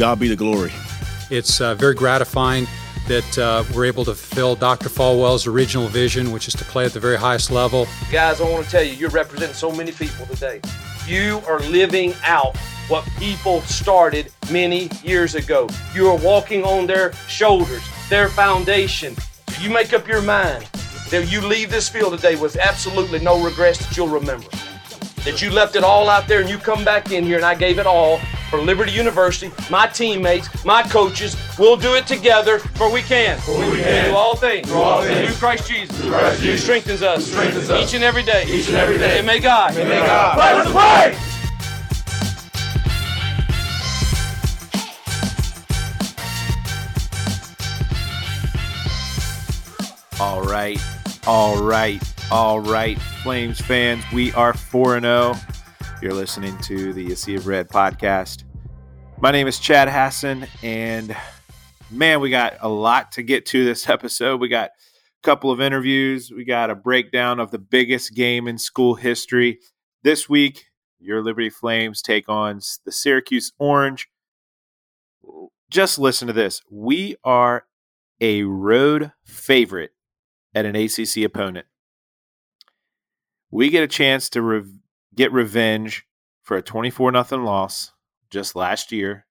God be the glory. It's uh, very gratifying that uh, we're able to fulfill Dr. Falwell's original vision, which is to play at the very highest level. Guys, I want to tell you, you're representing so many people today. You are living out what people started many years ago. You are walking on their shoulders, their foundation. You make up your mind that you leave this field today with absolutely no regrets that you'll remember. That you left it all out there and you come back in here and I gave it all for Liberty University, my teammates, my coaches. We'll do it together for we can. For we can. Do all things. Do all things. Through Christ Jesus. Through Christ Who Jesus. strengthens us. Who strengthens us. Each and every day. Each and every day. And may God. And may God. Let us pray. All right, all right, all right, Flames fans. We are 4 0. You're listening to the Sea of Red podcast. My name is Chad Hassan, and man, we got a lot to get to this episode. We got a couple of interviews, we got a breakdown of the biggest game in school history. This week, your Liberty Flames take on the Syracuse Orange. Just listen to this. We are a road favorite at an ACC opponent. We get a chance to re- get revenge for a 24 nothing loss just last year.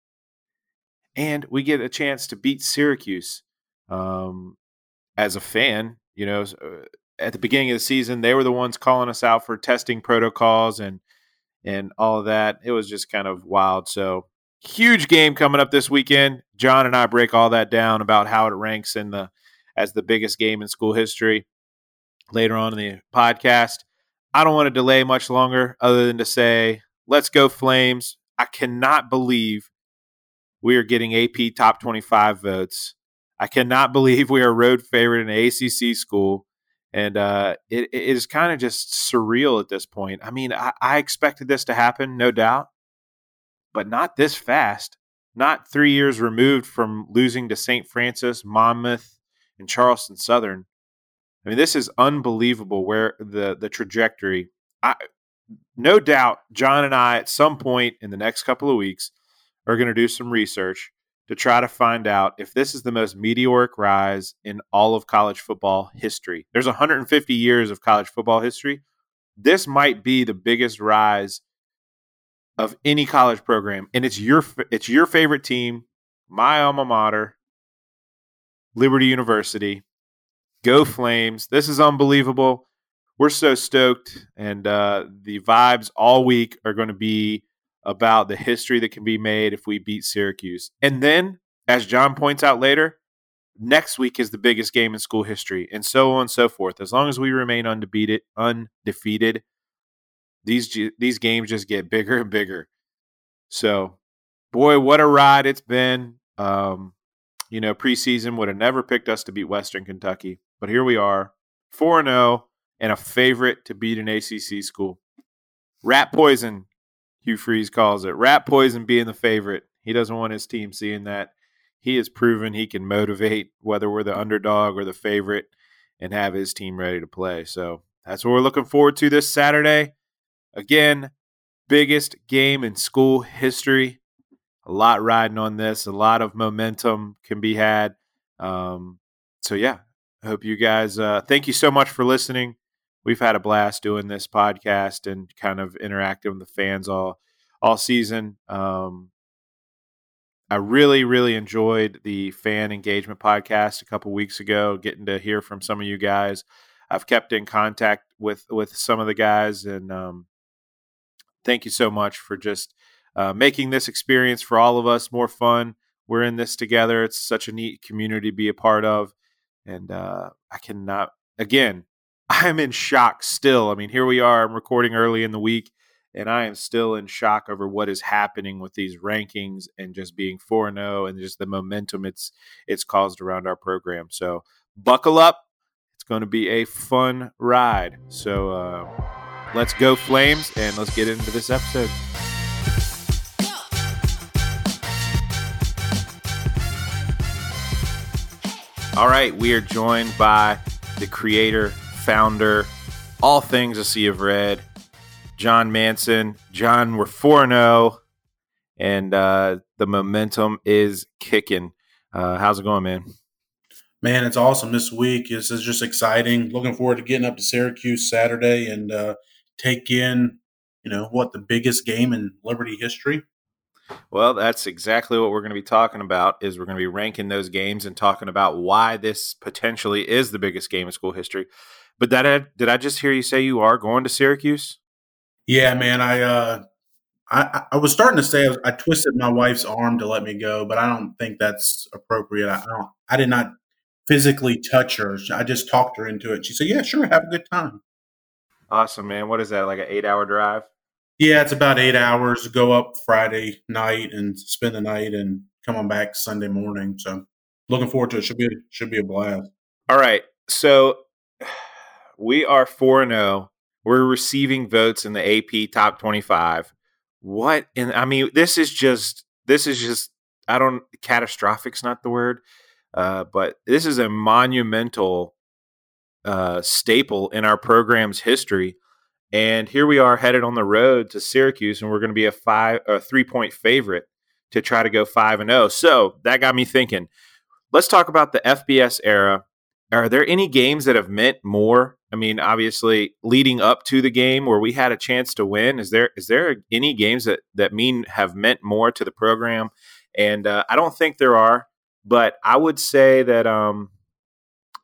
And we get a chance to beat Syracuse. Um, as a fan, you know, uh, at the beginning of the season, they were the ones calling us out for testing protocols and and all of that. It was just kind of wild. So, huge game coming up this weekend. John and I break all that down about how it ranks in the as the biggest game in school history later on in the podcast. I don't want to delay much longer other than to say, let's go Flames. I cannot believe we are getting AP top 25 votes. I cannot believe we are road favorite in ACC school. And uh, it, it is kind of just surreal at this point. I mean, I, I expected this to happen, no doubt, but not this fast. Not three years removed from losing to St. Francis, Monmouth, and Charleston Southern. I mean, this is unbelievable where the the trajectory. I no doubt John and I at some point in the next couple of weeks are going to do some research to try to find out if this is the most meteoric rise in all of college football history. There's 150 years of college football history. This might be the biggest rise of any college program and it's your it's your favorite team, my alma mater, Liberty University. Go Flames. This is unbelievable. We're so stoked. And uh, the vibes all week are going to be about the history that can be made if we beat Syracuse. And then, as John points out later, next week is the biggest game in school history, and so on and so forth. As long as we remain undefeated, undefeated, these these games just get bigger and bigger. So, boy, what a ride it's been. Um, you know, preseason would have never picked us to beat Western Kentucky, but here we are, 4 0 and a favorite to beat an ACC school. Rat poison, Hugh Freeze calls it. Rat poison being the favorite. He doesn't want his team seeing that. He has proven he can motivate whether we're the underdog or the favorite and have his team ready to play. So that's what we're looking forward to this Saturday. Again, biggest game in school history a lot riding on this. A lot of momentum can be had. Um, so yeah, I hope you guys. Uh, thank you so much for listening. We've had a blast doing this podcast and kind of interacting with the fans all all season. Um, I really, really enjoyed the fan engagement podcast a couple weeks ago. Getting to hear from some of you guys. I've kept in contact with with some of the guys, and um, thank you so much for just uh, making this experience for all of us more fun. We're in this together. It's such a neat community to be a part of. And uh, I cannot, again, I'm in shock still. I mean, here we are. I'm recording early in the week, and I am still in shock over what is happening with these rankings and just being 4 0 and just the momentum it's it's caused around our program. So buckle up. It's going to be a fun ride. So uh, let's go, Flames, and let's get into this episode. All right, we are joined by the creator, founder, all things A Sea of Red, John Manson. John, we're 4 0, and uh, the momentum is kicking. Uh, how's it going, man? Man, it's awesome this week. This is just exciting. Looking forward to getting up to Syracuse Saturday and uh, take in, you know, what the biggest game in Liberty history. Well, that's exactly what we're going to be talking about. Is we're going to be ranking those games and talking about why this potentially is the biggest game in school history. But that did I just hear you say you are going to Syracuse? Yeah, man. I uh, I, I was starting to say I, I, twisted my wife's arm to let me go, but I don't think that's appropriate. I, I don't. I did not physically touch her. I just talked her into it. She said, "Yeah, sure, have a good time." Awesome, man. What is that? Like an eight-hour drive? Yeah, it's about eight hours. Go up Friday night and spend the night, and come on back Sunday morning. So, looking forward to it. Should be should be a blast. All right, so we are four and zero. Oh. We're receiving votes in the AP top twenty-five. What? And I mean, this is just this is just I don't catastrophic's not the word, uh, but this is a monumental uh, staple in our program's history and here we are headed on the road to Syracuse, and we're going to be a five, a three point favorite to try to go five and zero. Oh. So that got me thinking. Let's talk about the FBS era. Are there any games that have meant more? I mean, obviously, leading up to the game where we had a chance to win, is there is there any games that that mean have meant more to the program? And uh, I don't think there are, but I would say that um,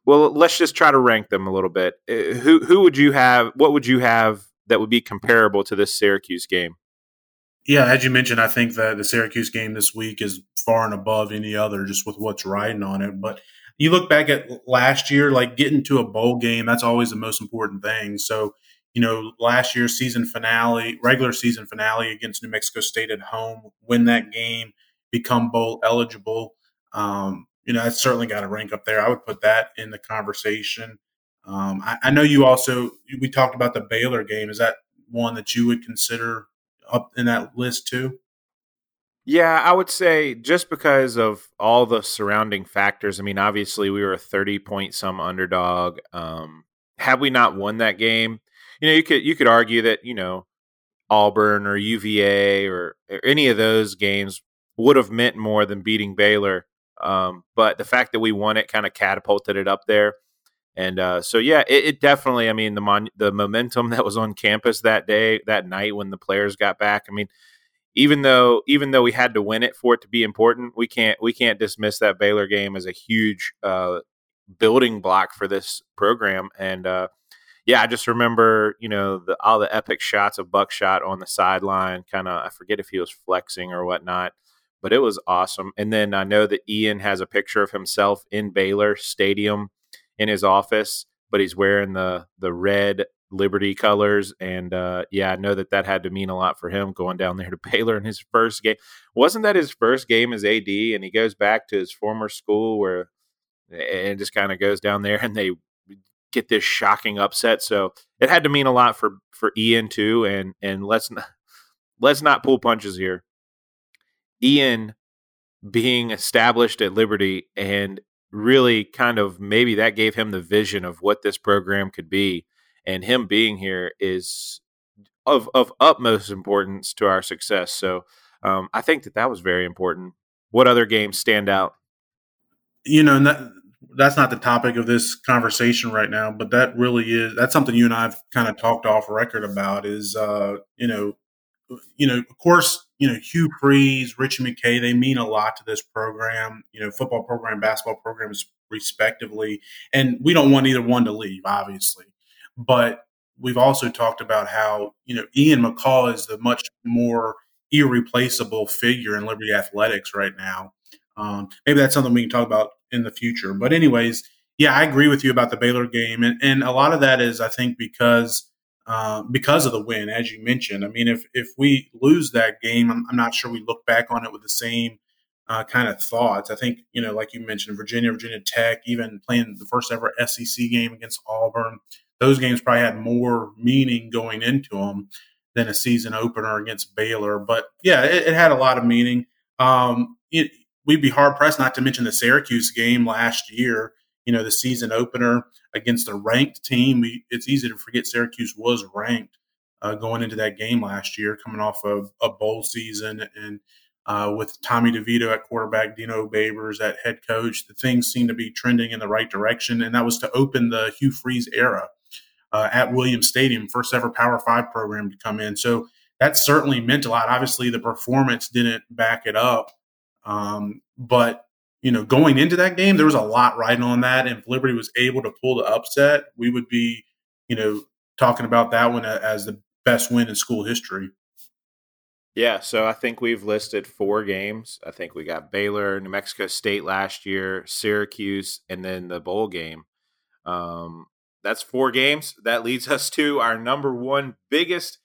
well, let's just try to rank them a little bit. Uh, who who would you have? What would you have that would be comparable to this Syracuse game? Yeah, as you mentioned, I think that the Syracuse game this week is far and above any other, just with what's riding on it. But you look back at last year, like getting to a bowl game, that's always the most important thing. So, you know, last year's season finale, regular season finale against New Mexico State at home, win that game, become bowl eligible. Um, you know, that's certainly got to rank up there. I would put that in the conversation. Um, I, I, know you also we talked about the Baylor game. Is that one that you would consider up in that list too? Yeah, I would say just because of all the surrounding factors. I mean, obviously we were a thirty point some underdog. Um, had we not won that game, you know, you could you could argue that you know Auburn or UVA or, or any of those games would have meant more than beating Baylor. Um, but the fact that we won it kind of catapulted it up there. And uh, so, yeah, it, it, definitely. I mean, the mon- the momentum that was on campus that day, that night when the players got back. I mean, even though even though we had to win it for it to be important, we can't we can't dismiss that Baylor game as a huge uh, building block for this program. And uh, yeah, I just remember you know the, all the epic shots of Buckshot on the sideline. Kind of, I forget if he was flexing or whatnot but it was awesome. And then I know that Ian has a picture of himself in Baylor Stadium in his office, but he's wearing the the red Liberty colors, and uh, yeah, I know that that had to mean a lot for him going down there to Baylor in his first game. Wasn't that his first game as AD? And he goes back to his former school where and just kind of goes down there and they get this shocking upset. So it had to mean a lot for for Ian too. And and let's not let's not pull punches here. Ian being established at Liberty and really kind of maybe that gave him the vision of what this program could be. And him being here is of, of utmost importance to our success. So um, I think that that was very important. What other games stand out? You know, that, that's not the topic of this conversation right now, but that really is that's something you and I've kind of talked off record about. Is uh, you know, you know, of course, you know, Hugh Freeze, Ritchie McKay, they mean a lot to this program, you know, football program, basketball programs, respectively. And we don't want either one to leave, obviously. But we've also talked about how, you know, Ian McCaw is the much more irreplaceable figure in Liberty athletics right now. Um, maybe that's something we can talk about in the future. But, anyways, yeah, I agree with you about the Baylor game. And, and a lot of that is, I think, because uh, because of the win, as you mentioned. I mean, if if we lose that game, I'm, I'm not sure we look back on it with the same uh, kind of thoughts. I think you know, like you mentioned, Virginia, Virginia Tech, even playing the first ever SEC game against Auburn, those games probably had more meaning going into them than a season opener against Baylor. But yeah, it, it had a lot of meaning. Um, it, we'd be hard pressed not to mention the Syracuse game last year you know, the season opener against a ranked team. We, it's easy to forget Syracuse was ranked uh, going into that game last year, coming off of a bowl season and uh, with Tommy DeVito at quarterback, Dino Babers at head coach. The things seemed to be trending in the right direction, and that was to open the Hugh Freeze era uh, at Williams Stadium, first ever Power Five program to come in. So that certainly meant a lot. Obviously, the performance didn't back it up, um, but you know, going into that game, there was a lot riding on that. And if Liberty was able to pull the upset, we would be, you know, talking about that one as the best win in school history. Yeah, so I think we've listed four games. I think we got Baylor, New Mexico State last year, Syracuse, and then the bowl game. Um, that's four games. That leads us to our number one biggest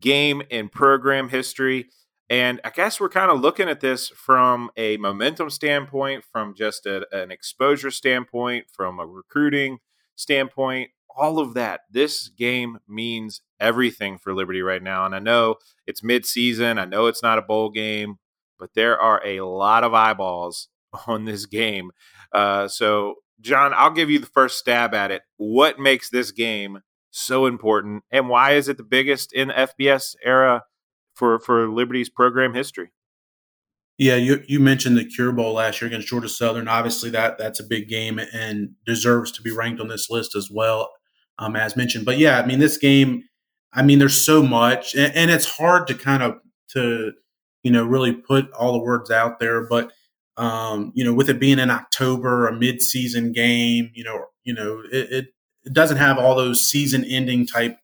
game in program history. And I guess we're kind of looking at this from a momentum standpoint, from just a, an exposure standpoint, from a recruiting standpoint, all of that. This game means everything for Liberty right now. And I know it's midseason, I know it's not a bowl game, but there are a lot of eyeballs on this game. Uh, so, John, I'll give you the first stab at it. What makes this game so important, and why is it the biggest in FBS era for for Liberty's program history? Yeah, you, you mentioned the Cure Bowl last year against Georgia Southern. Obviously, that that's a big game and deserves to be ranked on this list as well, um, as mentioned. But yeah, I mean, this game, I mean, there's so much, and, and it's hard to kind of to you know really put all the words out there. But um, you know, with it being in October, a mid-season game, you know, you know, it, it, doesn't have all those season-ending type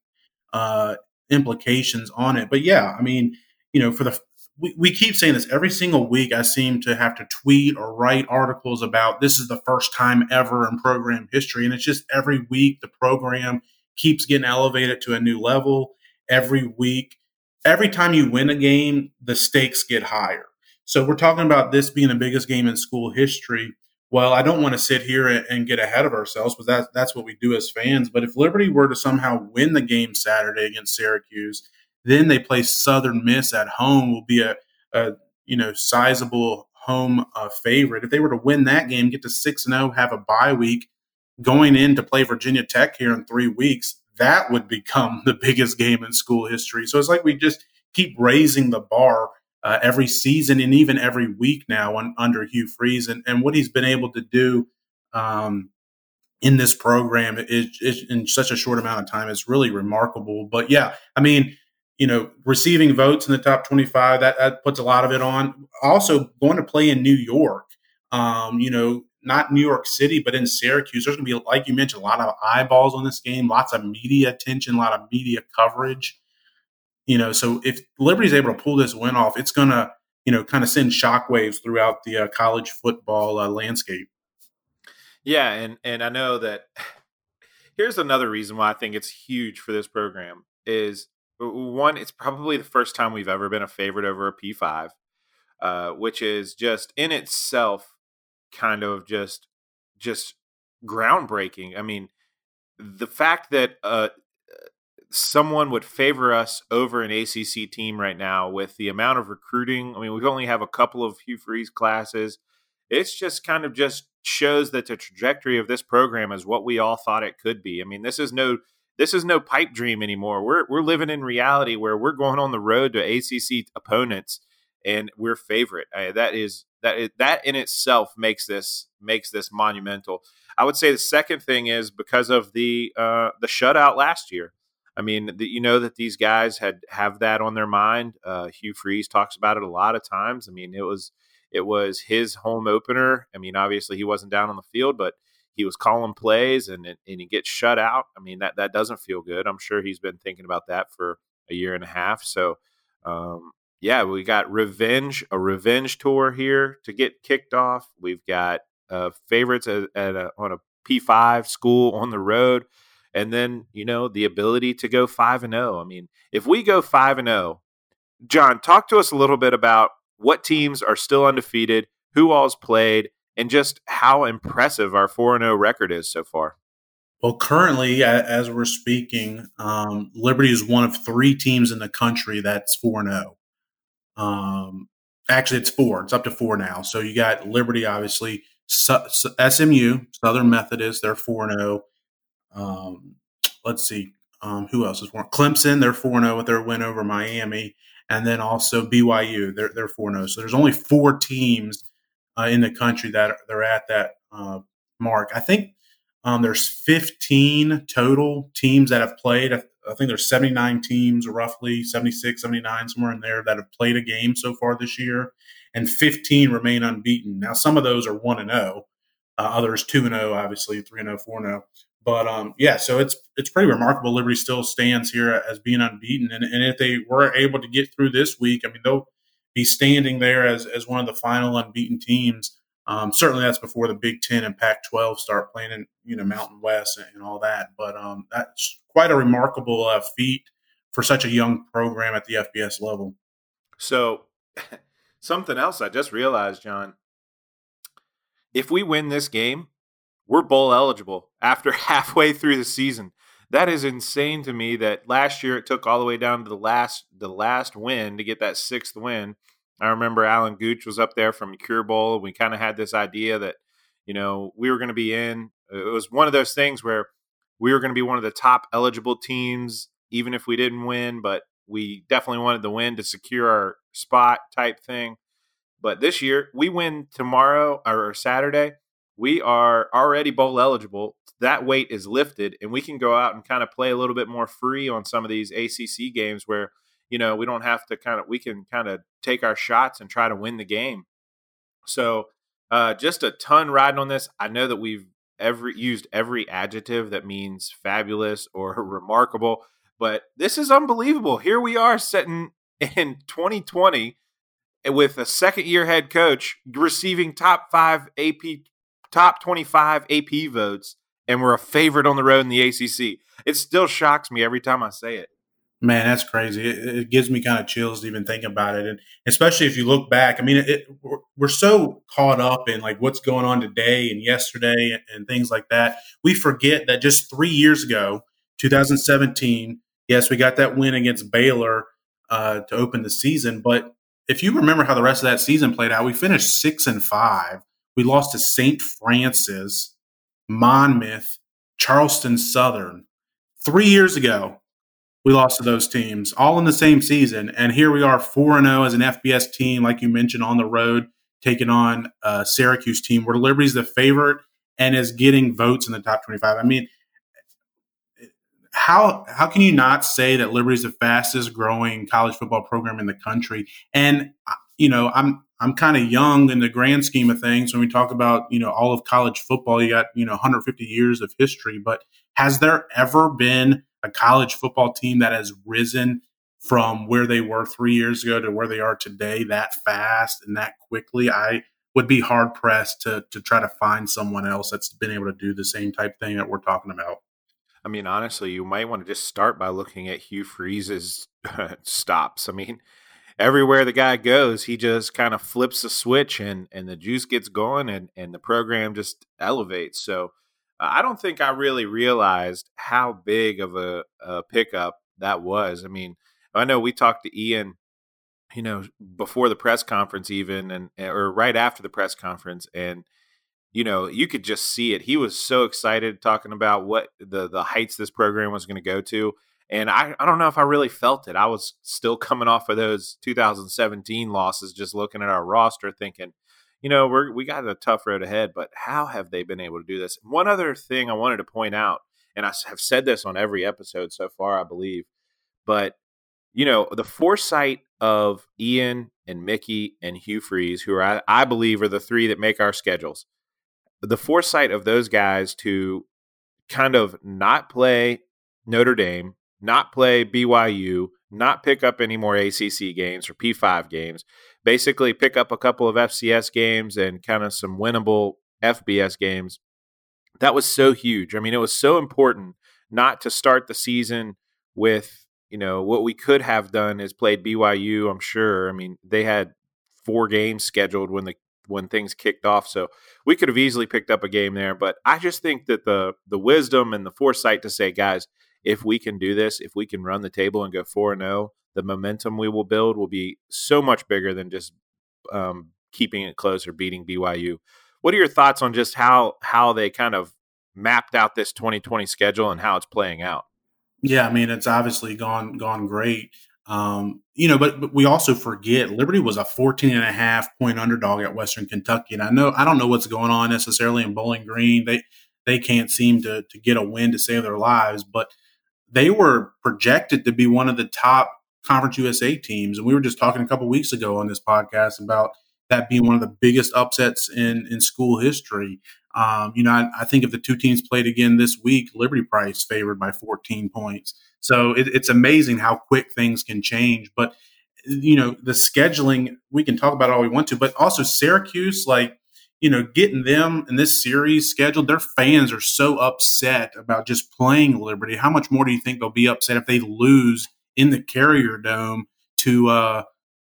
uh, implications on it. But yeah, I mean, you know, for the we, we keep saying this every single week. I seem to have to tweet or write articles about this is the first time ever in program history. And it's just every week the program keeps getting elevated to a new level. Every week, every time you win a game, the stakes get higher. So we're talking about this being the biggest game in school history. Well, I don't want to sit here and get ahead of ourselves, but that's that's what we do as fans. But if Liberty were to somehow win the game Saturday against Syracuse, then they play Southern Miss at home, will be a, a you know sizable home uh, favorite. If they were to win that game, get to six and zero, oh, have a bye week, going in to play Virginia Tech here in three weeks, that would become the biggest game in school history. So it's like we just keep raising the bar uh, every season and even every week now on, under Hugh Freeze and, and what he's been able to do um, in this program is, is, in such a short amount of time is really remarkable. But yeah, I mean, you know, receiving votes in the top 25, that, that puts a lot of it on. Also, going to play in New York, um, you know, not New York City, but in Syracuse, there's going to be, like you mentioned, a lot of eyeballs on this game, lots of media attention, a lot of media coverage. You know, so if Liberty's able to pull this win off, it's going to, you know, kind of send shockwaves throughout the uh, college football uh, landscape. Yeah, and and I know that here's another reason why I think it's huge for this program is one, it's probably the first time we've ever been a favorite over a P5, uh, which is just in itself kind of just just groundbreaking. I mean, the fact that uh, someone would favor us over an ACC team right now with the amount of recruiting. I mean, we only have a couple of Hugh Freeze classes. It's just kind of just shows that the trajectory of this program is what we all thought it could be. I mean, this is no this is no pipe dream anymore. We're we're living in reality where we're going on the road to ACC opponents and we're favorite. Uh, that is that is, that in itself makes this makes this monumental. I would say the second thing is because of the uh, the shutout last year. I mean, the, you know that these guys had have that on their mind. Uh, Hugh Freeze talks about it a lot of times. I mean, it was it was his home opener. I mean, obviously he wasn't down on the field, but he was calling plays and and he gets shut out. I mean, that that doesn't feel good. I'm sure he's been thinking about that for a year and a half. So, um, yeah, we got revenge a revenge tour here to get kicked off. We've got uh, favorites at, at a, on a P5 school on the road and then you know the ability to go 5 and 0 i mean if we go 5 and 0 john talk to us a little bit about what teams are still undefeated who all's played and just how impressive our 4 and 0 record is so far. Well currently as we're speaking um, liberty is one of three teams in the country that's 4 and 0 um, actually it's four. It's up to four now. So you got liberty obviously SMU, Southern Methodist, they're 4 0. Um, let's see, um, who else is one? Clemson, they're 4 0 with their win over Miami. and then also BYU. They're they're four zero. So there's only four teams uh, in the country that they're at that uh, mark. I think um, there's 15 total teams that have played. I, think there's 79 teams, roughly 76, 79, somewhere in there that have played a game so far this year, and 15 remain unbeaten. Now, some of those are one and zero, uh, others two and zero, obviously three and zero, four and zero. But um, yeah, so it's it's pretty remarkable. Liberty still stands here as being unbeaten, and, and if they were able to get through this week, I mean they'll be standing there as as one of the final unbeaten teams. Um, certainly, that's before the Big Ten and Pac-12 start playing in you know Mountain West and, and all that. But um, that's quite a remarkable uh, feat for such a young program at the FBS level. So, something else I just realized, John. If we win this game, we're bowl eligible after halfway through the season. That is insane to me. That last year it took all the way down to the last the last win to get that sixth win. I remember Alan Gooch was up there from Cure Bowl. We kind of had this idea that you know we were going to be in. It was one of those things where we were going to be one of the top eligible teams, even if we didn't win. But we definitely wanted the win to secure our spot type thing. But this year, we win tomorrow or Saturday we are already bowl eligible. That weight is lifted, and we can go out and kind of play a little bit more free on some of these ACC games where you know we don't have to kind of we can kind of take our shots and try to win the game. So uh, just a ton riding on this. I know that we've every used every adjective that means fabulous or remarkable, but this is unbelievable. Here we are sitting in 2020 with a second year head coach receiving top five AP top 25 AP votes, and we're a favorite on the road in the ACC. It still shocks me every time I say it. Man, that's crazy. It, it gives me kind of chills to even think about it, and especially if you look back. I mean, it, we're, we're, so caught up in like what's going on today and yesterday and, and things like that. We forget that just three years ago, 2017. Yes, we got that win against Baylor uh, to open the season, but if you remember how the rest of that season played out, we finished six and five. We lost to St. Francis, Monmouth, Charleston Southern. Three years ago, we lost to those teams, all in the same season. And here we are, 4 0 as an FBS team, like you mentioned, on the road, taking on a Syracuse team where Liberty's the favorite and is getting votes in the top 25. I mean, how how can you not say that Liberty's the fastest growing college football program in the country? And uh, you know, I'm I'm kind of young in the grand scheme of things. When we talk about, you know, all of college football, you got, you know, 150 years of history. But has there ever been a college football team that has risen from where they were three years ago to where they are today that fast and that quickly? I would be hard pressed to to try to find someone else that's been able to do the same type thing that we're talking about. I mean, honestly, you might want to just start by looking at Hugh Freeze's stops. I mean, everywhere the guy goes, he just kind of flips a switch and and the juice gets going and and the program just elevates. So uh, I don't think I really realized how big of a, a pickup that was. I mean, I know we talked to Ian, you know, before the press conference even and or right after the press conference and you know, you could just see it. He was so excited talking about what the the heights this program was going to go to. And I, I don't know if I really felt it. I was still coming off of those 2017 losses, just looking at our roster, thinking, you know, we're we got a tough road ahead, but how have they been able to do this? One other thing I wanted to point out, and I have said this on every episode so far, I believe, but you know, the foresight of Ian and Mickey and Hugh Freeze, who are, I believe are the three that make our schedules, the foresight of those guys to kind of not play Notre Dame not play BYU, not pick up any more ACC games or P5 games, basically pick up a couple of FCS games and kind of some winnable FBS games. That was so huge. I mean, it was so important not to start the season with, you know, what we could have done is played BYU, I'm sure. I mean, they had four games scheduled when the when things kicked off. So we could have easily picked up a game there. But I just think that the the wisdom and the foresight to say, guys, if we can do this, if we can run the table and go 4 0, the momentum we will build will be so much bigger than just um, keeping it close or beating BYU. What are your thoughts on just how how they kind of mapped out this 2020 schedule and how it's playing out? Yeah, I mean it's obviously gone gone great. Um, you know, but, but we also forget Liberty was a 14 and a half point underdog at Western Kentucky. And I know, I don't know what's going on necessarily in Bowling Green. They, they can't seem to, to get a win to save their lives, but they were projected to be one of the top Conference USA teams. And we were just talking a couple weeks ago on this podcast about that being one of the biggest upsets in, in school history. Um, you know, I, I, think if the two teams played again this week, Liberty Price favored by 14 points. So it, it's amazing how quick things can change. But, you know, the scheduling, we can talk about all we want to, but also Syracuse, like, you know, getting them in this series scheduled, their fans are so upset about just playing Liberty. How much more do you think they'll be upset if they lose in the Carrier Dome to, uh,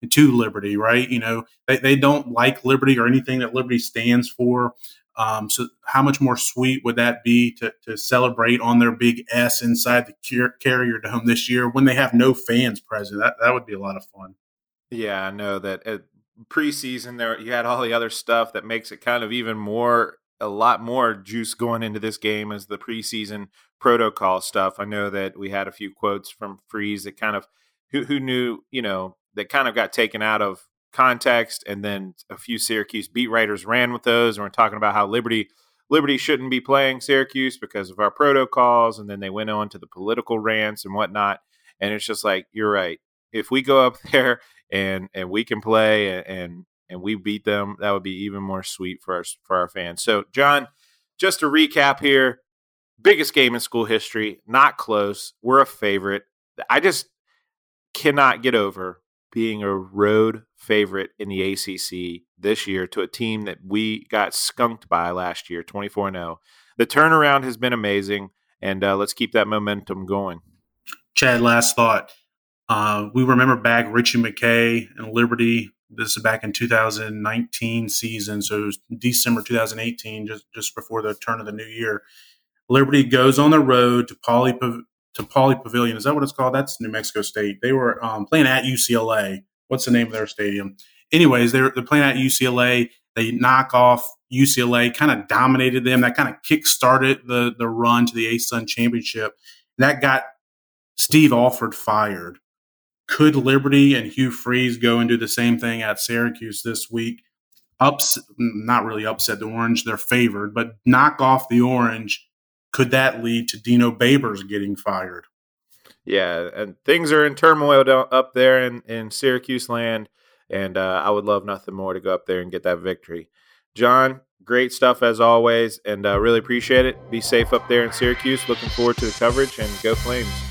to Liberty, right? You know, they, they don't like Liberty or anything that Liberty stands for. Um, so, how much more sweet would that be to, to celebrate on their big S inside the Carrier Dome this year when they have no fans present? That that would be a lot of fun. Yeah, I know that at preseason there you had all the other stuff that makes it kind of even more a lot more juice going into this game as the preseason protocol stuff. I know that we had a few quotes from Freeze that kind of who who knew you know that kind of got taken out of context, and then a few Syracuse beat writers ran with those, and we're talking about how Liberty Liberty shouldn't be playing Syracuse because of our protocols, and then they went on to the political rants and whatnot. And it's just like you're right. If we go up there and and we can play and and, we beat them, that would be even more sweet for our for our fans. So, John, just to recap here, biggest game in school history, not close. We're a favorite. I just cannot get over being a road favorite in the ACC this year to a team that we got skunked by last year, 24 0. The turnaround has been amazing, and uh, let's keep that momentum going. Chad, last thought. Uh, we remember back Ritchie McKay and Liberty. This is back in 2019 season, so December 2018, just just before the turn of the new year. Liberty goes on the road to Pauley to Pauley Pavilion. Is that what it's called? That's New Mexico State. They were um, playing at UCLA. What's the name of their stadium? Anyways, they're, they're playing at UCLA. They knock off UCLA, kind of dominated them. That kind of kick started the, the run to the ASUN championship. That got Steve Alford fired. Could Liberty and Hugh Freeze go and do the same thing at Syracuse this week? Ups, not really upset the Orange. They're favored, but knock off the Orange could that lead to Dino Babers getting fired? Yeah, and things are in turmoil down, up there in, in Syracuse land, and uh, I would love nothing more to go up there and get that victory. John, great stuff as always, and uh, really appreciate it. Be safe up there in Syracuse. Looking forward to the coverage, and go Flames.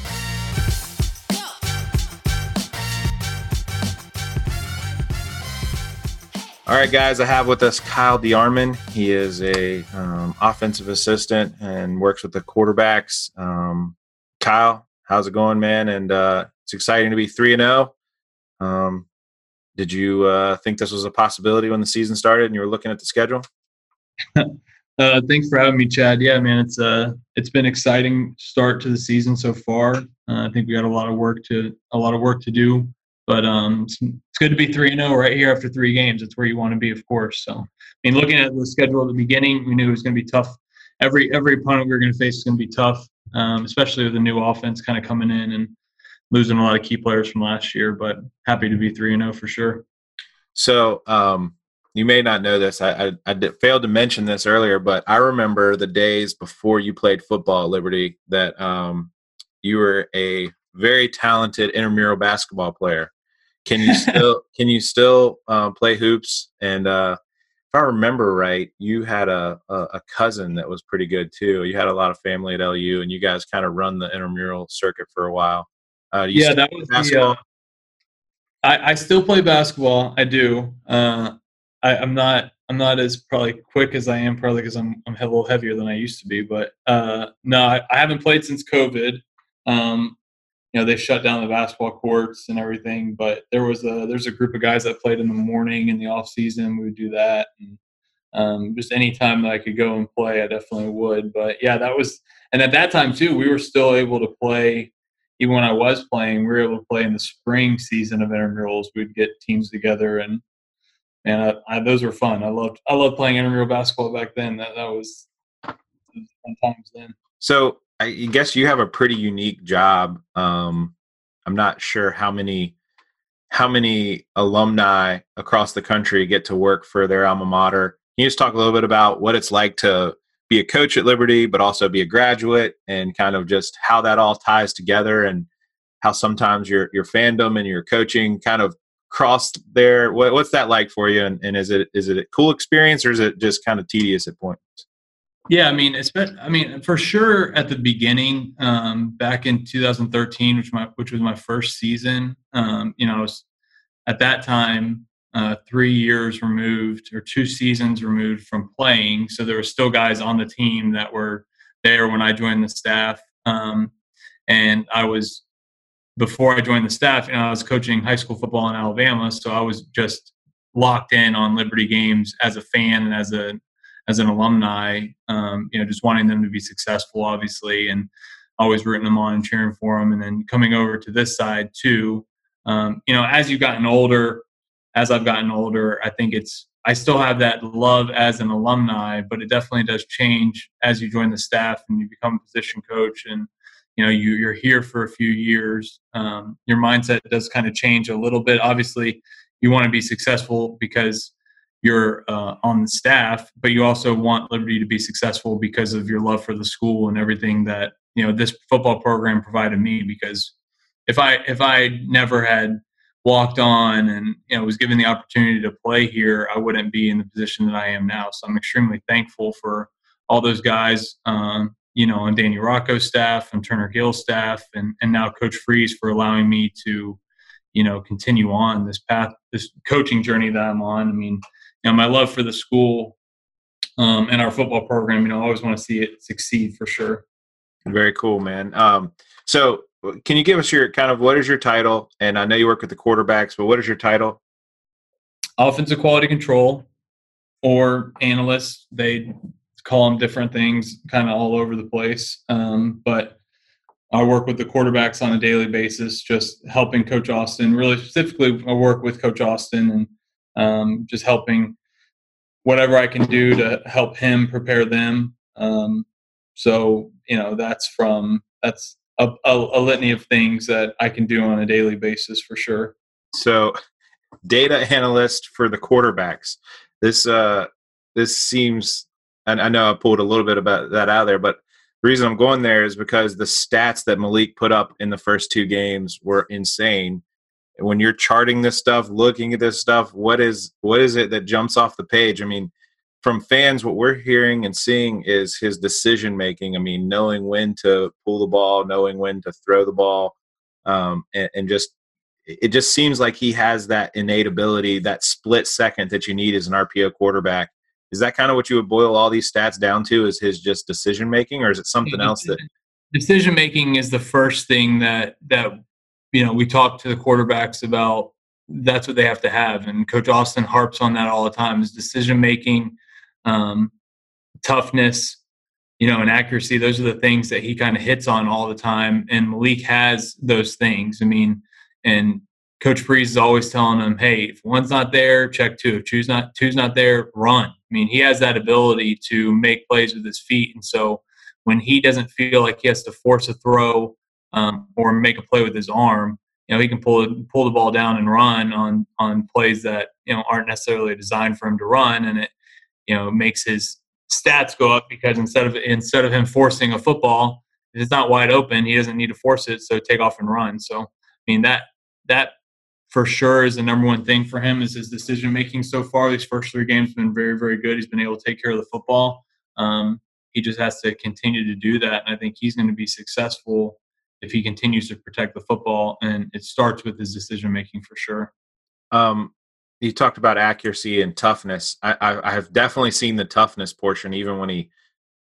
All right, guys, I have with us Kyle DeArmond. He is a um, offensive assistant and works with the quarterbacks. Um, Kyle, how's it going, man? And uh, it's exciting to be three and zero. Oh. Um, did you uh, think this was a possibility when the season started and you were looking at the schedule? uh, thanks for having me, Chad. Yeah, man, it's uh, it's been exciting start to the season so far. Uh, I think we got a lot of work to a lot of work to do but um, it's, it's good to be three and zero oh right here after three games. It's where you want to be, of course. So, I mean, looking at the schedule at the beginning, we knew it was going to be tough. Every every opponent we were going to face is going to be tough, um, especially with the new offense kind of coming in and losing a lot of key players from last year. But happy to be three and zero oh for sure. So, um, you may not know this. I, I, I did, failed to mention this earlier, but I remember the days before you played football at Liberty that um, you were a very talented intramural basketball player. Can you still can you still uh, play hoops? And uh, if I remember right, you had a, a, a cousin that was pretty good too. You had a lot of family at LU, and you guys kind of run the intramural circuit for a while. Uh, yeah, that was basketball. The, uh, I, I still play basketball. I do. Uh, I, am not. I'm not as probably quick as I am, probably because I'm I'm a little heavier than I used to be. But uh, no, I, I haven't played since COVID. Um, you know they shut down the basketball courts and everything but there was a there's a group of guys that played in the morning in the off season we would do that. And um, just any time that i could go and play i definitely would. But yeah that was and at that time too we were still able to play even when i was playing we were able to play in the spring season of intramurals. We'd get teams together and and I, I, those were fun. I loved i loved playing intramural basketball back then. That, that was, fun times then. So I guess you have a pretty unique job. Um, I'm not sure how many how many alumni across the country get to work for their alma mater. Can you just talk a little bit about what it's like to be a coach at Liberty, but also be a graduate, and kind of just how that all ties together, and how sometimes your your fandom and your coaching kind of crossed there. What, what's that like for you? And, and is it is it a cool experience, or is it just kind of tedious at points? Yeah, I mean, I mean, for sure at the beginning, um, back in 2013, which my which was my first season. Um, you know, at that time uh, three years removed or two seasons removed from playing, so there were still guys on the team that were there when I joined the staff. Um, and I was before I joined the staff, you know, I was coaching high school football in Alabama, so I was just locked in on Liberty games as a fan and as a as an alumni, um, you know, just wanting them to be successful, obviously, and always rooting them on and cheering for them. And then coming over to this side too, um, you know, as you've gotten older, as I've gotten older, I think it's I still have that love as an alumni, but it definitely does change as you join the staff and you become a position coach and you know you, you're here for a few years. Um, your mindset does kind of change a little bit. Obviously, you want to be successful because you're uh, on the staff, but you also want Liberty to be successful because of your love for the school and everything that you know this football program provided me. Because if I if I never had walked on and you know was given the opportunity to play here, I wouldn't be in the position that I am now. So I'm extremely thankful for all those guys, um, you know, on Danny Rocco's staff and Turner Gill staff, and and now Coach Freeze for allowing me to, you know, continue on this path, this coaching journey that I'm on. I mean you know, my love for the school um, and our football program, you know, I always want to see it succeed for sure. Very cool, man. Um, so, can you give us your kind of what is your title? And I know you work with the quarterbacks, but what is your title? Offensive quality control or analyst. They call them different things, kind of all over the place. Um, but I work with the quarterbacks on a daily basis, just helping Coach Austin. Really specifically, I work with Coach Austin and um, just helping whatever I can do to help him prepare them. Um, so you know that's from that's a, a, a, litany of things that I can do on a daily basis for sure. So, data analyst for the quarterbacks. This uh, this seems, and I know I pulled a little bit about that out there, but the reason I'm going there is because the stats that Malik put up in the first two games were insane when you're charting this stuff looking at this stuff what is what is it that jumps off the page? I mean from fans what we're hearing and seeing is his decision making. I mean knowing when to pull the ball knowing when to throw the ball um, and, and, just it just seems like he has that innate ability that split second that you need as an rpo quarterback. Is that kind of what you would boil all these stats down to is his just decision making or is it something else that decision making is the first thing that that you know, we talk to the quarterbacks about that's what they have to have, and Coach Austin harps on that all the time: is decision making, um, toughness, you know, and accuracy. Those are the things that he kind of hits on all the time, and Malik has those things. I mean, and Coach Freeze is always telling them, "Hey, if one's not there, check two. If two's not two's not there, run." I mean, he has that ability to make plays with his feet, and so when he doesn't feel like he has to force a throw um, or make a play with his arm, you know, he can pull pull the ball down and run on on plays that you know aren't necessarily designed for him to run, and it you know makes his stats go up because instead of instead of him forcing a football, if it's not wide open, he doesn't need to force it, so take off and run. So I mean that that for sure is the number one thing for him is his decision making so far. These first three games have been very very good. He's been able to take care of the football. Um, he just has to continue to do that, and I think he's going to be successful if he continues to protect the football. And it starts with his decision making for sure. Um, you talked about accuracy and toughness. I, I, I, have definitely seen the toughness portion, even when he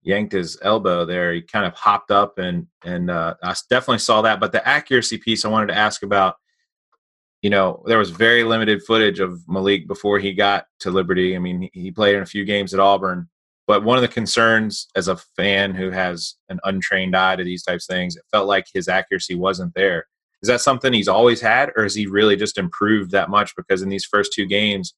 yanked his elbow there. He kind of hopped up, and and uh, I definitely saw that. But the accuracy piece, I wanted to ask about. You know, there was very limited footage of Malik before he got to Liberty. I mean, he played in a few games at Auburn. But one of the concerns as a fan who has an untrained eye to these types of things, it felt like his accuracy wasn't there. Is that something he's always had, or has he really just improved that much? Because in these first two games,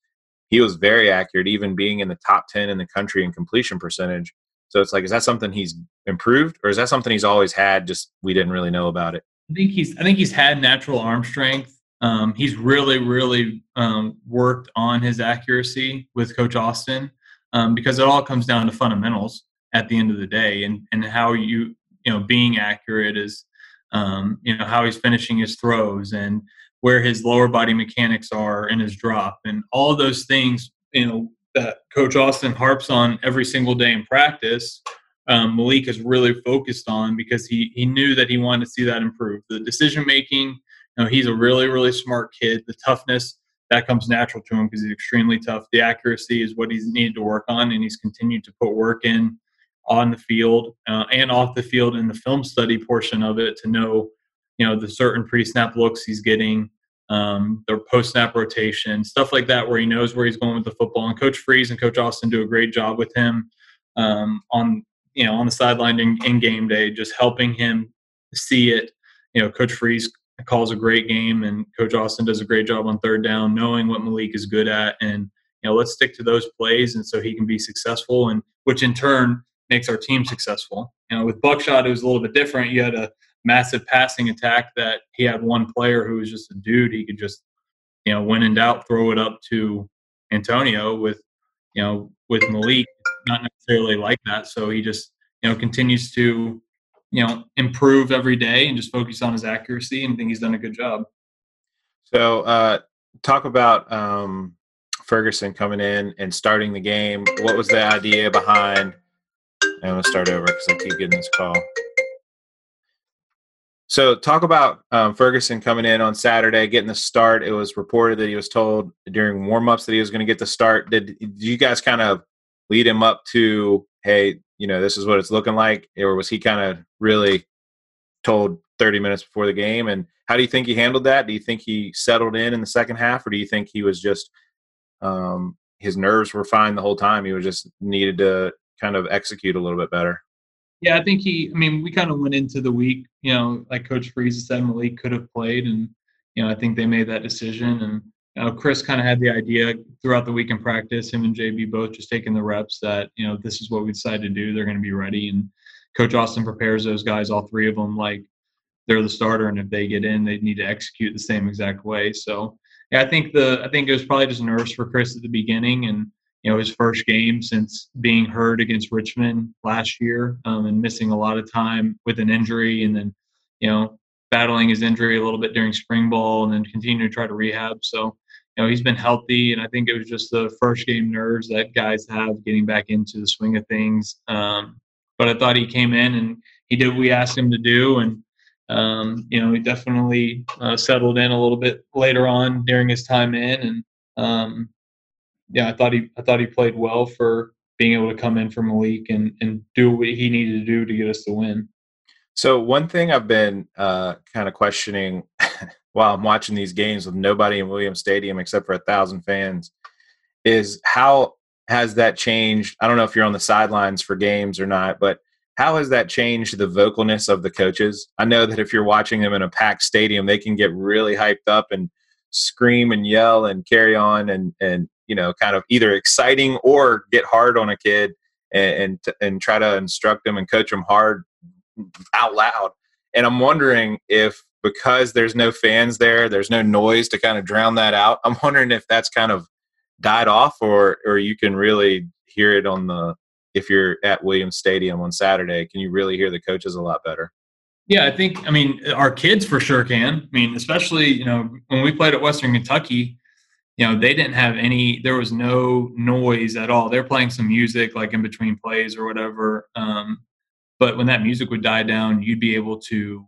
he was very accurate, even being in the top 10 in the country in completion percentage. So it's like, is that something he's improved, or is that something he's always had, just we didn't really know about it? I think he's I think he's had natural arm strength. Um, he's really really um, worked on his accuracy with Coach Austin um, because it all comes down to fundamentals at the end of the day and and how you you know being accurate is um, you know how he's finishing his throws and where his lower body mechanics are in his drop and all those things you know that Coach Austin harps on every single day in practice um, Malik is really focused on because he he knew that he wanted to see that improve. The decision making, you know, he's a really really smart kid. The toughness that comes natural to him because he's extremely tough. The accuracy is what he's needed to work on, and he's continued to put work in on the field uh, and off the field in the film study portion of it to know, you know, the certain pre-snap looks he's getting, um, the post-snap rotation, stuff like that, where he knows where he's going with the football. And Coach Freeze and Coach Austin do a great job with him um, on you know on the sideline in, in, game day, just helping him see it. You know, Coach Freeze calls a great game, and Coach Austin does a great job on third down, knowing what Malik is good at, and you know, let's stick to those plays, and so he can be successful, and which in turn makes our team successful. You know, with Buckshot, it was a little bit different. You had a massive passing attack that he had one player who was just a dude. He could just, you know, when in doubt, throw it up to Antonio. With, you know, with Malik, not necessarily like that. So he just, you know, continues to, you know, improve every day and just focus on his accuracy and think he's done a good job. So, uh, talk about um, Ferguson coming in and starting the game. What was the idea behind? I'm gonna start over because I keep getting this call. So, talk about um, Ferguson coming in on Saturday, getting the start. It was reported that he was told during warmups that he was going to get the start. Did, did you guys kind of lead him up to, hey, you know, this is what it's looking like? Or was he kind of really told 30 minutes before the game? And how do you think he handled that? Do you think he settled in in the second half, or do you think he was just, um, his nerves were fine the whole time? He was just needed to kind of execute a little bit better? Yeah, I think he, I mean, we kind of went into the week, you know, like Coach Freeze said, Malik could have played. And, you know, I think they made that decision. And, know, Chris kind of had the idea throughout the week in practice, him and JB both just taking the reps that, you know, this is what we decided to do. They're going to be ready. And Coach Austin prepares those guys, all three of them, like they're the starter. And if they get in, they need to execute the same exact way. So, yeah, I think the, I think it was probably just nerves for Chris at the beginning and, you know, his first game since being hurt against Richmond last year um, and missing a lot of time with an injury and then, you know, battling his injury a little bit during spring ball and then continuing to try to rehab. So, you know, he's been healthy, and I think it was just the first game nerves that guys have getting back into the swing of things. Um, but I thought he came in and he did what we asked him to do, and um, you know, he definitely uh, settled in a little bit later on during his time in, and um, yeah, I thought he I thought he played well for being able to come in for Malik and and do what he needed to do to get us the win. So one thing I've been uh, kind of questioning while I'm watching these games with nobody in Williams Stadium except for a thousand fans is how has that changed? I don't know if you're on the sidelines for games or not, but how has that changed the vocalness of the coaches? I know that if you're watching them in a packed stadium, they can get really hyped up and scream and yell and carry on and and you know kind of either exciting or get hard on a kid and and, and try to instruct them and coach them hard out loud. And I'm wondering if because there's no fans there, there's no noise to kind of drown that out. I'm wondering if that's kind of died off or or you can really hear it on the if you're at Williams Stadium on Saturday, can you really hear the coaches a lot better? Yeah, I think I mean our kids for sure can. I mean, especially, you know, when we played at Western Kentucky, you know, they didn't have any there was no noise at all. They're playing some music like in between plays or whatever. Um, but when that music would die down, you'd be able to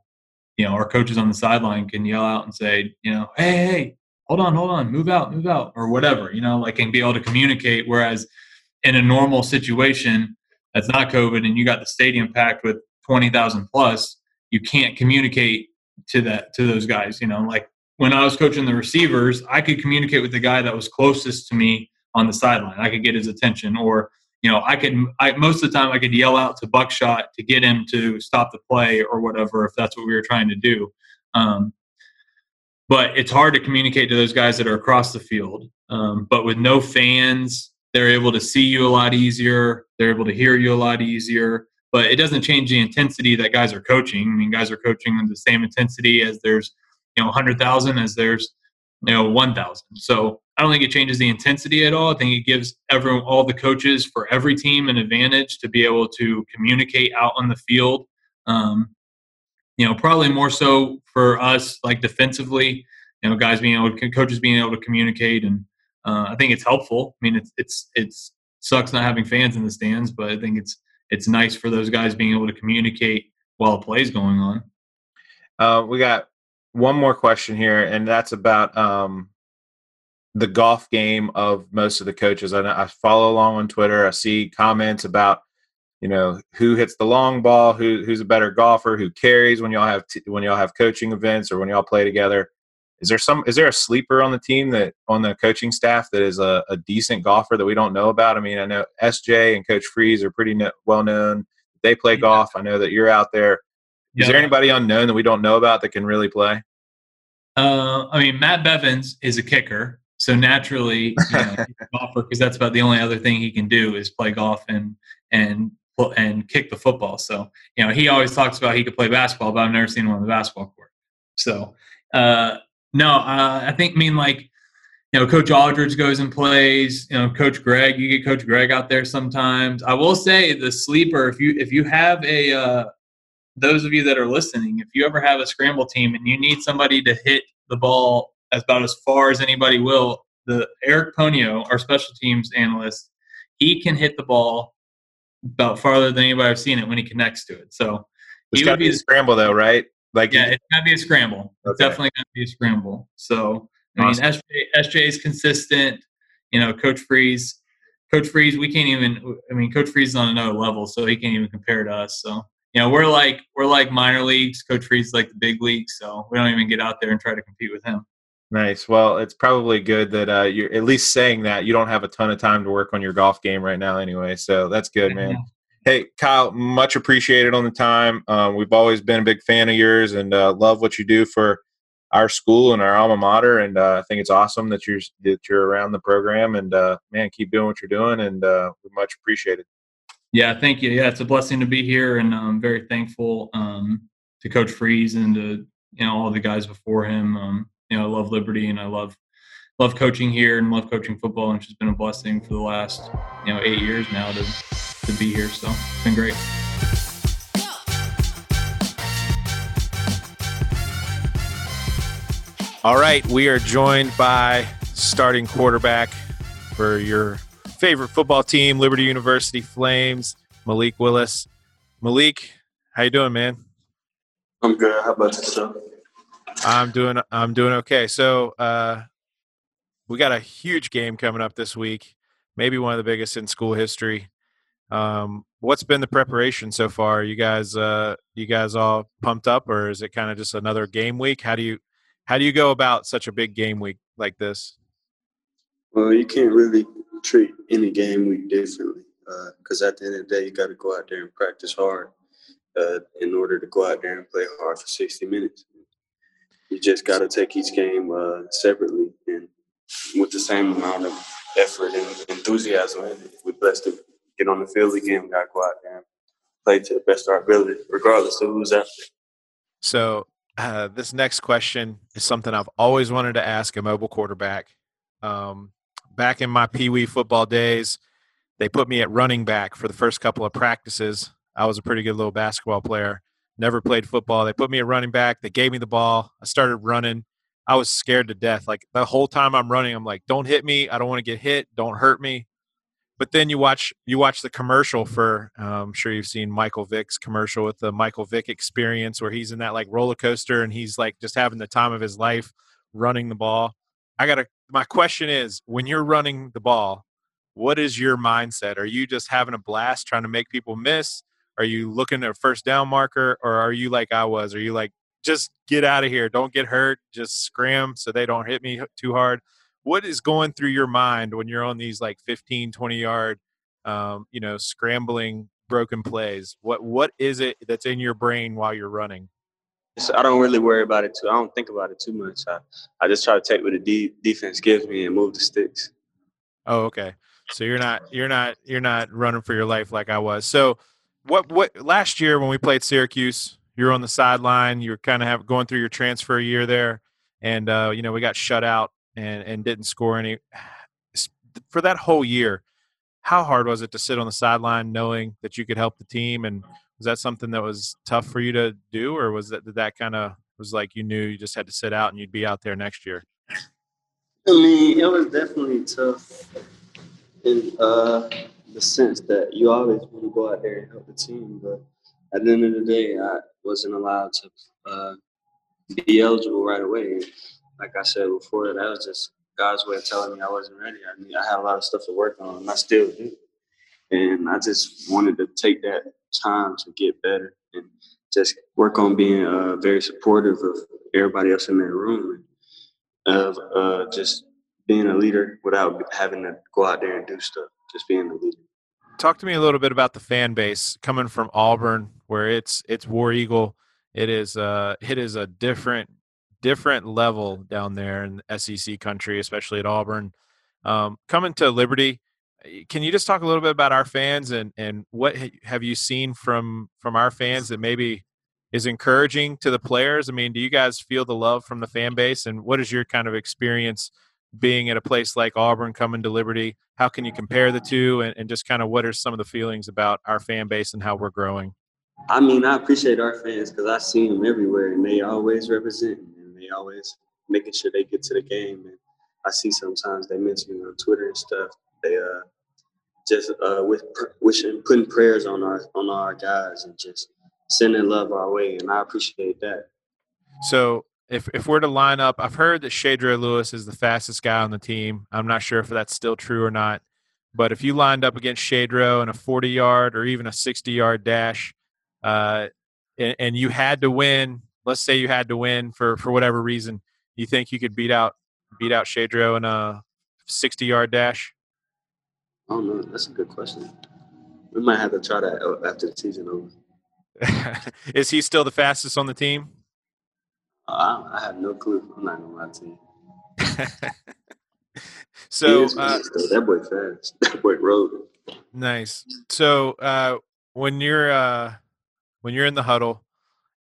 you know, our coaches on the sideline can yell out and say, you know, hey, hey, hold on, hold on, move out, move out, or whatever, you know, like and be able to communicate. Whereas in a normal situation that's not COVID and you got the stadium packed with 20,000 plus, you can't communicate to that to those guys, you know, like when I was coaching the receivers, I could communicate with the guy that was closest to me on the sideline. I could get his attention or you know, I could, I, most of the time I could yell out to Buckshot to get him to stop the play or whatever, if that's what we were trying to do. Um, but it's hard to communicate to those guys that are across the field. Um, but with no fans, they're able to see you a lot easier. They're able to hear you a lot easier. but it doesn't change the intensity that guys are coaching. I mean, guys are coaching with the same intensity as there's, you know, 100,000 as there's, you know, 1,000. So I don't think it changes the intensity at all. I think it gives everyone, all the coaches for every team an advantage to be able to communicate out on the field. Um, you know, probably more so for us, like defensively, you know, guys being able to, coaches being able to communicate. And uh, I think it's helpful. I mean, it's, it's, it's, sucks not having fans in the stands, but I think it's, it's nice for those guys being able to communicate while the play's going on. Uh, we got one more question here, and that's about um, the golf game of most of the coaches. I, I follow along on Twitter. I see comments about you know who hits the long ball, who who's a better golfer, who carries when y'all have t- when y'all have coaching events or when y'all play together. Is there some? Is there a sleeper on the team that on the coaching staff that is a, a decent golfer that we don't know about? I mean, I know SJ and Coach Freeze are pretty no, well known. They play yeah. golf. I know that you're out there. Is yeah. there anybody unknown that we don't know about that can really play? Uh, I mean, Matt Bevins is a kicker, so naturally, you know, golfer because that's about the only other thing he can do is play golf and and and kick the football. So you know, he always talks about he could play basketball, but I've never seen him on the basketball court. So uh, no, uh, I think I mean like you know, Coach Aldridge goes and plays. You know, Coach Greg, you get Coach Greg out there sometimes. I will say the sleeper, if you if you have a uh, those of you that are listening, if you ever have a scramble team and you need somebody to hit the ball as about as far as anybody will, the Eric Ponio, our special teams analyst, he can hit the ball about farther than anybody I've seen it when he connects to it. So it's he would be a scramble though, right? Like yeah, it's gonna be a scramble. Okay. It's definitely gonna be a scramble. So I mean, SJ, SJ is consistent. You know, Coach Freeze, Coach Freeze, we can't even. I mean, Coach Freeze is on another level, so he can't even compare to us. So you know, we're like we're like minor leagues. Coach Freeze is like the big league, so we don't even get out there and try to compete with him. Nice. Well, it's probably good that uh, you're at least saying that you don't have a ton of time to work on your golf game right now, anyway. So that's good, man. Hey, Kyle, much appreciated on the time. Um, we've always been a big fan of yours and uh, love what you do for our school and our alma mater. And uh, I think it's awesome that you're that you're around the program. And uh, man, keep doing what you're doing, and uh, we much appreciate it. Yeah, thank you. Yeah, it's a blessing to be here, and I'm very thankful um, to Coach Freeze and to you know all the guys before him. Um, you know, I love Liberty, and I love love coaching here and love coaching football, and it's just been a blessing for the last you know eight years now to to be here. So it's been great. All right, we are joined by starting quarterback for your favorite football team, Liberty University Flames, Malik Willis. Malik, how you doing, man? I'm good. How about yourself? I'm doing I'm doing okay. So uh, we got a huge game coming up this week, maybe one of the biggest in school history. Um, what's been the preparation so far? You guys, uh, you guys all pumped up, or is it kind of just another game week? How do you, how do you go about such a big game week like this? Well, you can't really treat any game week differently because uh, at the end of the day, you got to go out there and practice hard uh, in order to go out there and play hard for 60 minutes. You just got to take each game uh, separately and with the same amount of effort and enthusiasm. And we're blessed to get on the field again. We got to go out there and play to the best of our ability, regardless of who's there. So, uh, this next question is something I've always wanted to ask a mobile quarterback. Um, back in my Pee Wee football days, they put me at running back for the first couple of practices. I was a pretty good little basketball player. Never played football. They put me at running back. They gave me the ball. I started running. I was scared to death. Like the whole time I'm running, I'm like, "Don't hit me. I don't want to get hit. Don't hurt me." but then you watch you watch the commercial for um, I'm sure you've seen Michael Vick's commercial with the Michael Vick experience where he's in that like roller coaster and he's like just having the time of his life running the ball. I got to my question is when you're running the ball, what is your mindset? Are you just having a blast trying to make people miss? Are you looking at a first down marker or are you like I was? Are you like just get out of here, don't get hurt, just scram so they don't hit me too hard? what is going through your mind when you're on these like 15 20 yard um, you know scrambling broken plays what what is it that's in your brain while you're running i don't really worry about it too i don't think about it too much i, I just try to take what the de- defense gives me and move the sticks oh okay so you're not you're not you're not running for your life like i was so what what last year when we played Syracuse, you were on the sideline. You were kind of have, going through your transfer year there, and uh, you know we got shut out and and didn't score any. For that whole year, how hard was it to sit on the sideline knowing that you could help the team? And was that something that was tough for you to do, or was that that kind of was like you knew you just had to sit out and you'd be out there next year? I mean, it was definitely tough in uh, the sense that you always want to go out there and help the team, but at the end of the day, I wasn't allowed to uh, be eligible right away. Like I said before, that was just God's way of telling me I wasn't ready. I mean, I had a lot of stuff to work on, and I still do. And I just wanted to take that time to get better and just work on being uh, very supportive of everybody else in that room and of uh, just being a leader without having to go out there and do stuff. Just being a leader. Talk to me a little bit about the fan base coming from Auburn, where it's it's War Eagle. It is uh it is a different different level down there in SEC country, especially at Auburn. Um, coming to Liberty, can you just talk a little bit about our fans and and what have you seen from from our fans that maybe is encouraging to the players? I mean, do you guys feel the love from the fan base, and what is your kind of experience being at a place like Auburn, coming to Liberty? How can you compare the two, and, and just kind of what are some of the feelings about our fan base and how we're growing? I mean, I appreciate our fans because I see them everywhere, and they always represent and they always making sure they get to the game. And I see sometimes they mention on Twitter and stuff. They uh just uh with putting prayers on our on our guys and just sending love our way, and I appreciate that. So if if we're to line up, I've heard that Shedro Louis is the fastest guy on the team. I'm not sure if that's still true or not. But if you lined up against Shedro in a 40 yard or even a 60 yard dash, uh, and, and, you had to win let's say you had to win for for whatever reason, you think you could beat out beat out Shedro in a 60 yard dash? I don't know. That's a good question. We might have to try that after the season over. Is he still the fastest on the team? Uh, I have no clue. I'm not gonna lie to you. so uh, that boy fast. That boy rode. Nice. So uh, when you're uh, when you're in the huddle,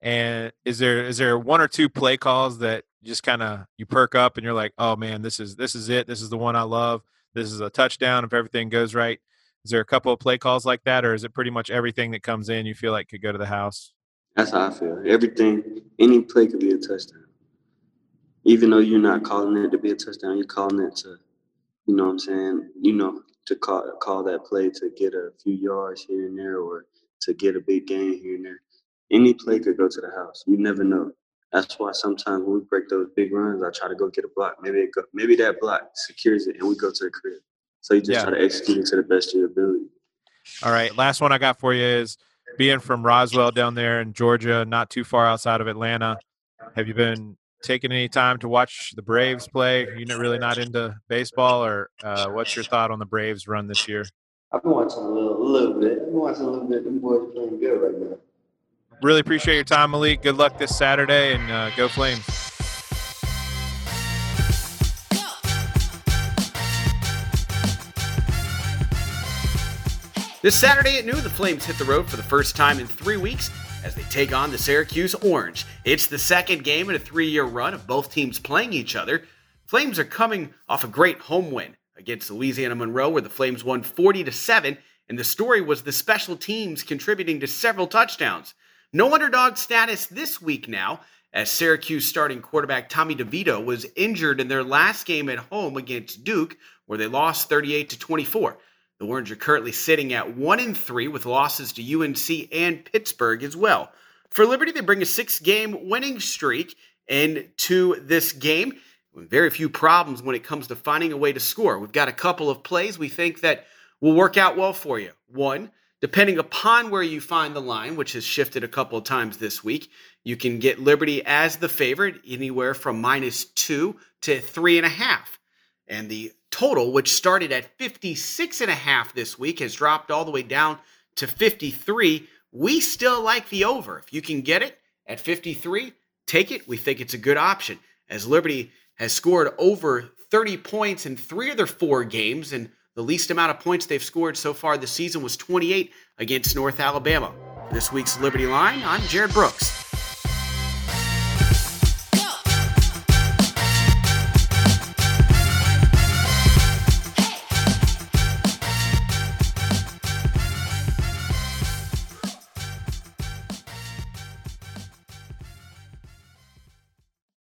and is there is there one or two play calls that just kind of you perk up and you're like, oh man, this is this is it. This is the one I love. This is a touchdown if everything goes right. Is there a couple of play calls like that, or is it pretty much everything that comes in you feel like could go to the house? That's how I feel. Everything, any play could be a touchdown. Even though you're not calling it to be a touchdown, you're calling it to, you know what I'm saying? You know, to call call that play to get a few yards here and there or to get a big gain here and there any play could go to the house. You never know. That's why sometimes when we break those big runs, I try to go get a block. Maybe go, maybe that block secures it, and we go to the crib. So you just yeah. try to execute it to the best of your ability. All right, last one I got for you is being from Roswell down there in Georgia, not too far outside of Atlanta. Have you been taking any time to watch the Braves play? You're really not into baseball, or uh, what's your thought on the Braves run this year? I've been watching a little, a little bit. I've been watching a little bit. The boys playing good right now. Really appreciate your time, Malik. Good luck this Saturday and uh, go Flames. This Saturday at noon, the Flames hit the road for the first time in three weeks as they take on the Syracuse Orange. It's the second game in a three year run of both teams playing each other. Flames are coming off a great home win against Louisiana Monroe, where the Flames won 40 to 7, and the story was the special teams contributing to several touchdowns. No underdog status this week now, as Syracuse starting quarterback Tommy DeVito was injured in their last game at home against Duke, where they lost 38 to 24. The Orange are currently sitting at 1 and 3 with losses to UNC and Pittsburgh as well. For Liberty, they bring a six game winning streak into this game. Very few problems when it comes to finding a way to score. We've got a couple of plays we think that will work out well for you. One, Depending upon where you find the line, which has shifted a couple of times this week, you can get Liberty as the favorite anywhere from minus two to three and a half. And the total, which started at 56 and a half this week, has dropped all the way down to 53. We still like the over. If you can get it at 53, take it. We think it's a good option as Liberty has scored over 30 points in three of their four games and The least amount of points they've scored so far this season was 28 against North Alabama. For this week's Liberty Line, I'm Jared Brooks.